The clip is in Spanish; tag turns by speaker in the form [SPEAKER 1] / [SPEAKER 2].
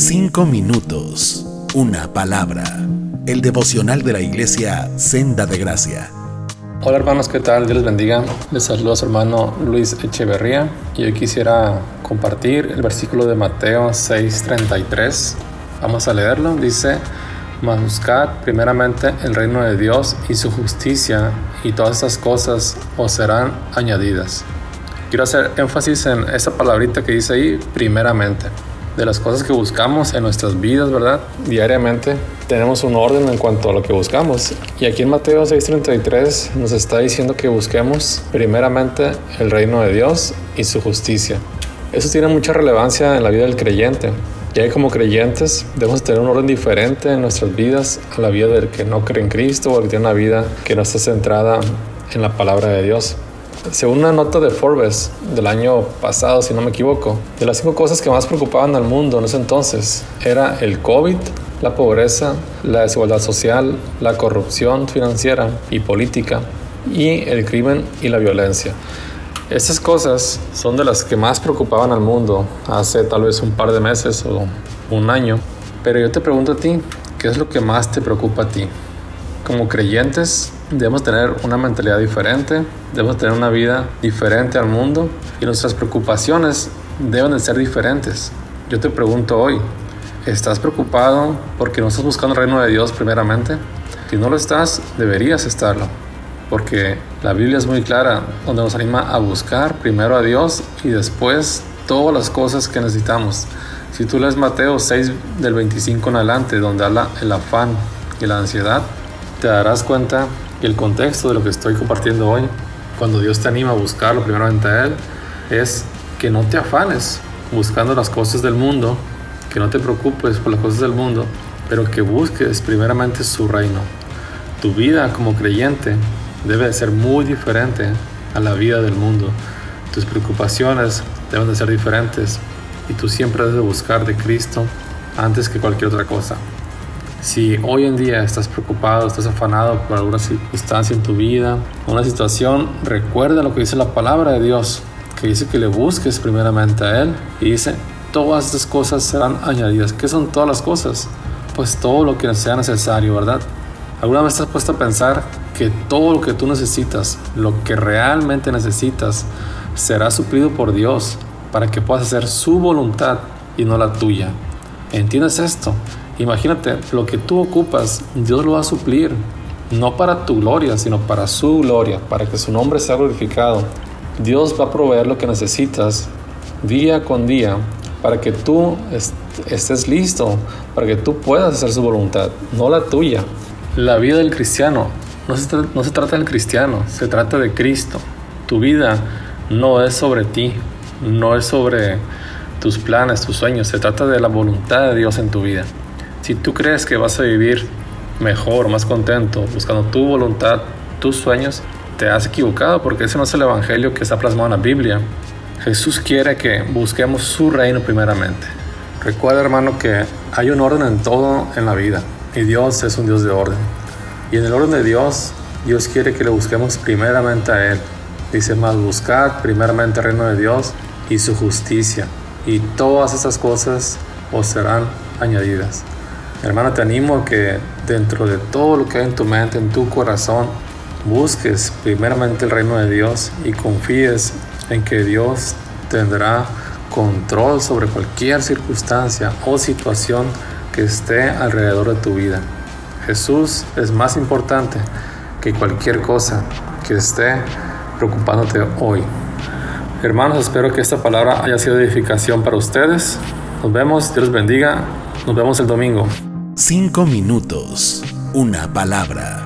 [SPEAKER 1] Cinco minutos, una palabra. El devocional de la iglesia Senda de Gracia.
[SPEAKER 2] Hola hermanos, ¿qué tal? Dios les bendiga. Les saludo a su hermano Luis Echeverría y hoy quisiera compartir el versículo de Mateo 6:33. Vamos a leerlo. Dice, mas buscad primeramente el reino de Dios y su justicia y todas estas cosas os serán añadidas. Quiero hacer énfasis en esa palabrita que dice ahí, primeramente. De las cosas que buscamos en nuestras vidas, ¿verdad? Diariamente tenemos un orden en cuanto a lo que buscamos. Y aquí en Mateo 6:33 nos está diciendo que busquemos primeramente el reino de Dios y su justicia. Eso tiene mucha relevancia en la vida del creyente, ya que como creyentes debemos tener un orden diferente en nuestras vidas a la vida del que no cree en Cristo o que tiene una vida que no está centrada en la palabra de Dios. Según una nota de Forbes del año pasado, si no me equivoco, de las cinco cosas que más preocupaban al mundo en ese entonces era el COVID, la pobreza, la desigualdad social, la corrupción financiera y política y el crimen y la violencia. Estas cosas son de las que más preocupaban al mundo hace tal vez un par de meses o un año. Pero yo te pregunto a ti, ¿qué es lo que más te preocupa a ti? Como creyentes debemos tener una mentalidad diferente, debemos tener una vida diferente al mundo y nuestras preocupaciones deben de ser diferentes. Yo te pregunto hoy, ¿estás preocupado porque no estás buscando el reino de Dios primeramente? Si no lo estás, deberías estarlo, porque la Biblia es muy clara, donde nos anima a buscar primero a Dios y después todas las cosas que necesitamos. Si tú lees Mateo 6 del 25 en adelante, donde habla el afán y la ansiedad, te darás cuenta el contexto de lo que estoy compartiendo hoy, cuando Dios te anima a buscarlo primeramente a Él, es que no te afanes buscando las cosas del mundo, que no te preocupes por las cosas del mundo, pero que busques primeramente su reino. Tu vida como creyente debe de ser muy diferente a la vida del mundo. Tus preocupaciones deben de ser diferentes y tú siempre debes de buscar de Cristo antes que cualquier otra cosa. Si hoy en día estás preocupado, estás afanado por alguna circunstancia en tu vida, una situación, recuerda lo que dice la palabra de Dios, que dice que le busques primeramente a Él y dice, todas estas cosas serán añadidas. ¿Qué son todas las cosas? Pues todo lo que sea necesario, ¿verdad? ¿Alguna vez te has puesto a pensar que todo lo que tú necesitas, lo que realmente necesitas, será suplido por Dios para que puedas hacer su voluntad y no la tuya? ¿Entiendes esto? Imagínate, lo que tú ocupas, Dios lo va a suplir, no para tu gloria, sino para su gloria, para que su nombre sea glorificado. Dios va a proveer lo que necesitas día con día para que tú estés listo, para que tú puedas hacer su voluntad, no la tuya. La vida del cristiano no se, trata del cristiano, se trata de Cristo. Tu vida no es sobre ti, no es sobre tus planes, tus sueños, se trata de la voluntad de Dios en tu vida. Si tú crees que vas a vivir mejor, más contento, buscando tu voluntad, tus sueños, te has equivocado porque ese no es el evangelio que está plasmado en la Biblia. Jesús quiere que busquemos su reino primeramente. Recuerda, hermano, que hay un orden en todo en la vida y Dios es un Dios de orden. Y en el orden de Dios, Dios quiere que le busquemos primeramente a Él. Dice más, buscad primeramente el reino de Dios y su justicia, y todas esas cosas os serán añadidas. Hermano, te animo a que dentro de todo lo que hay en tu mente, en tu corazón, busques primeramente el reino de Dios y confíes en que Dios tendrá control sobre cualquier circunstancia o situación que esté alrededor de tu vida. Jesús es más importante que cualquier cosa que esté preocupándote hoy. Hermanos, espero que esta palabra haya sido edificación para ustedes. Nos vemos, Dios bendiga. Nos vemos el domingo.
[SPEAKER 1] Cinco minutos, una palabra.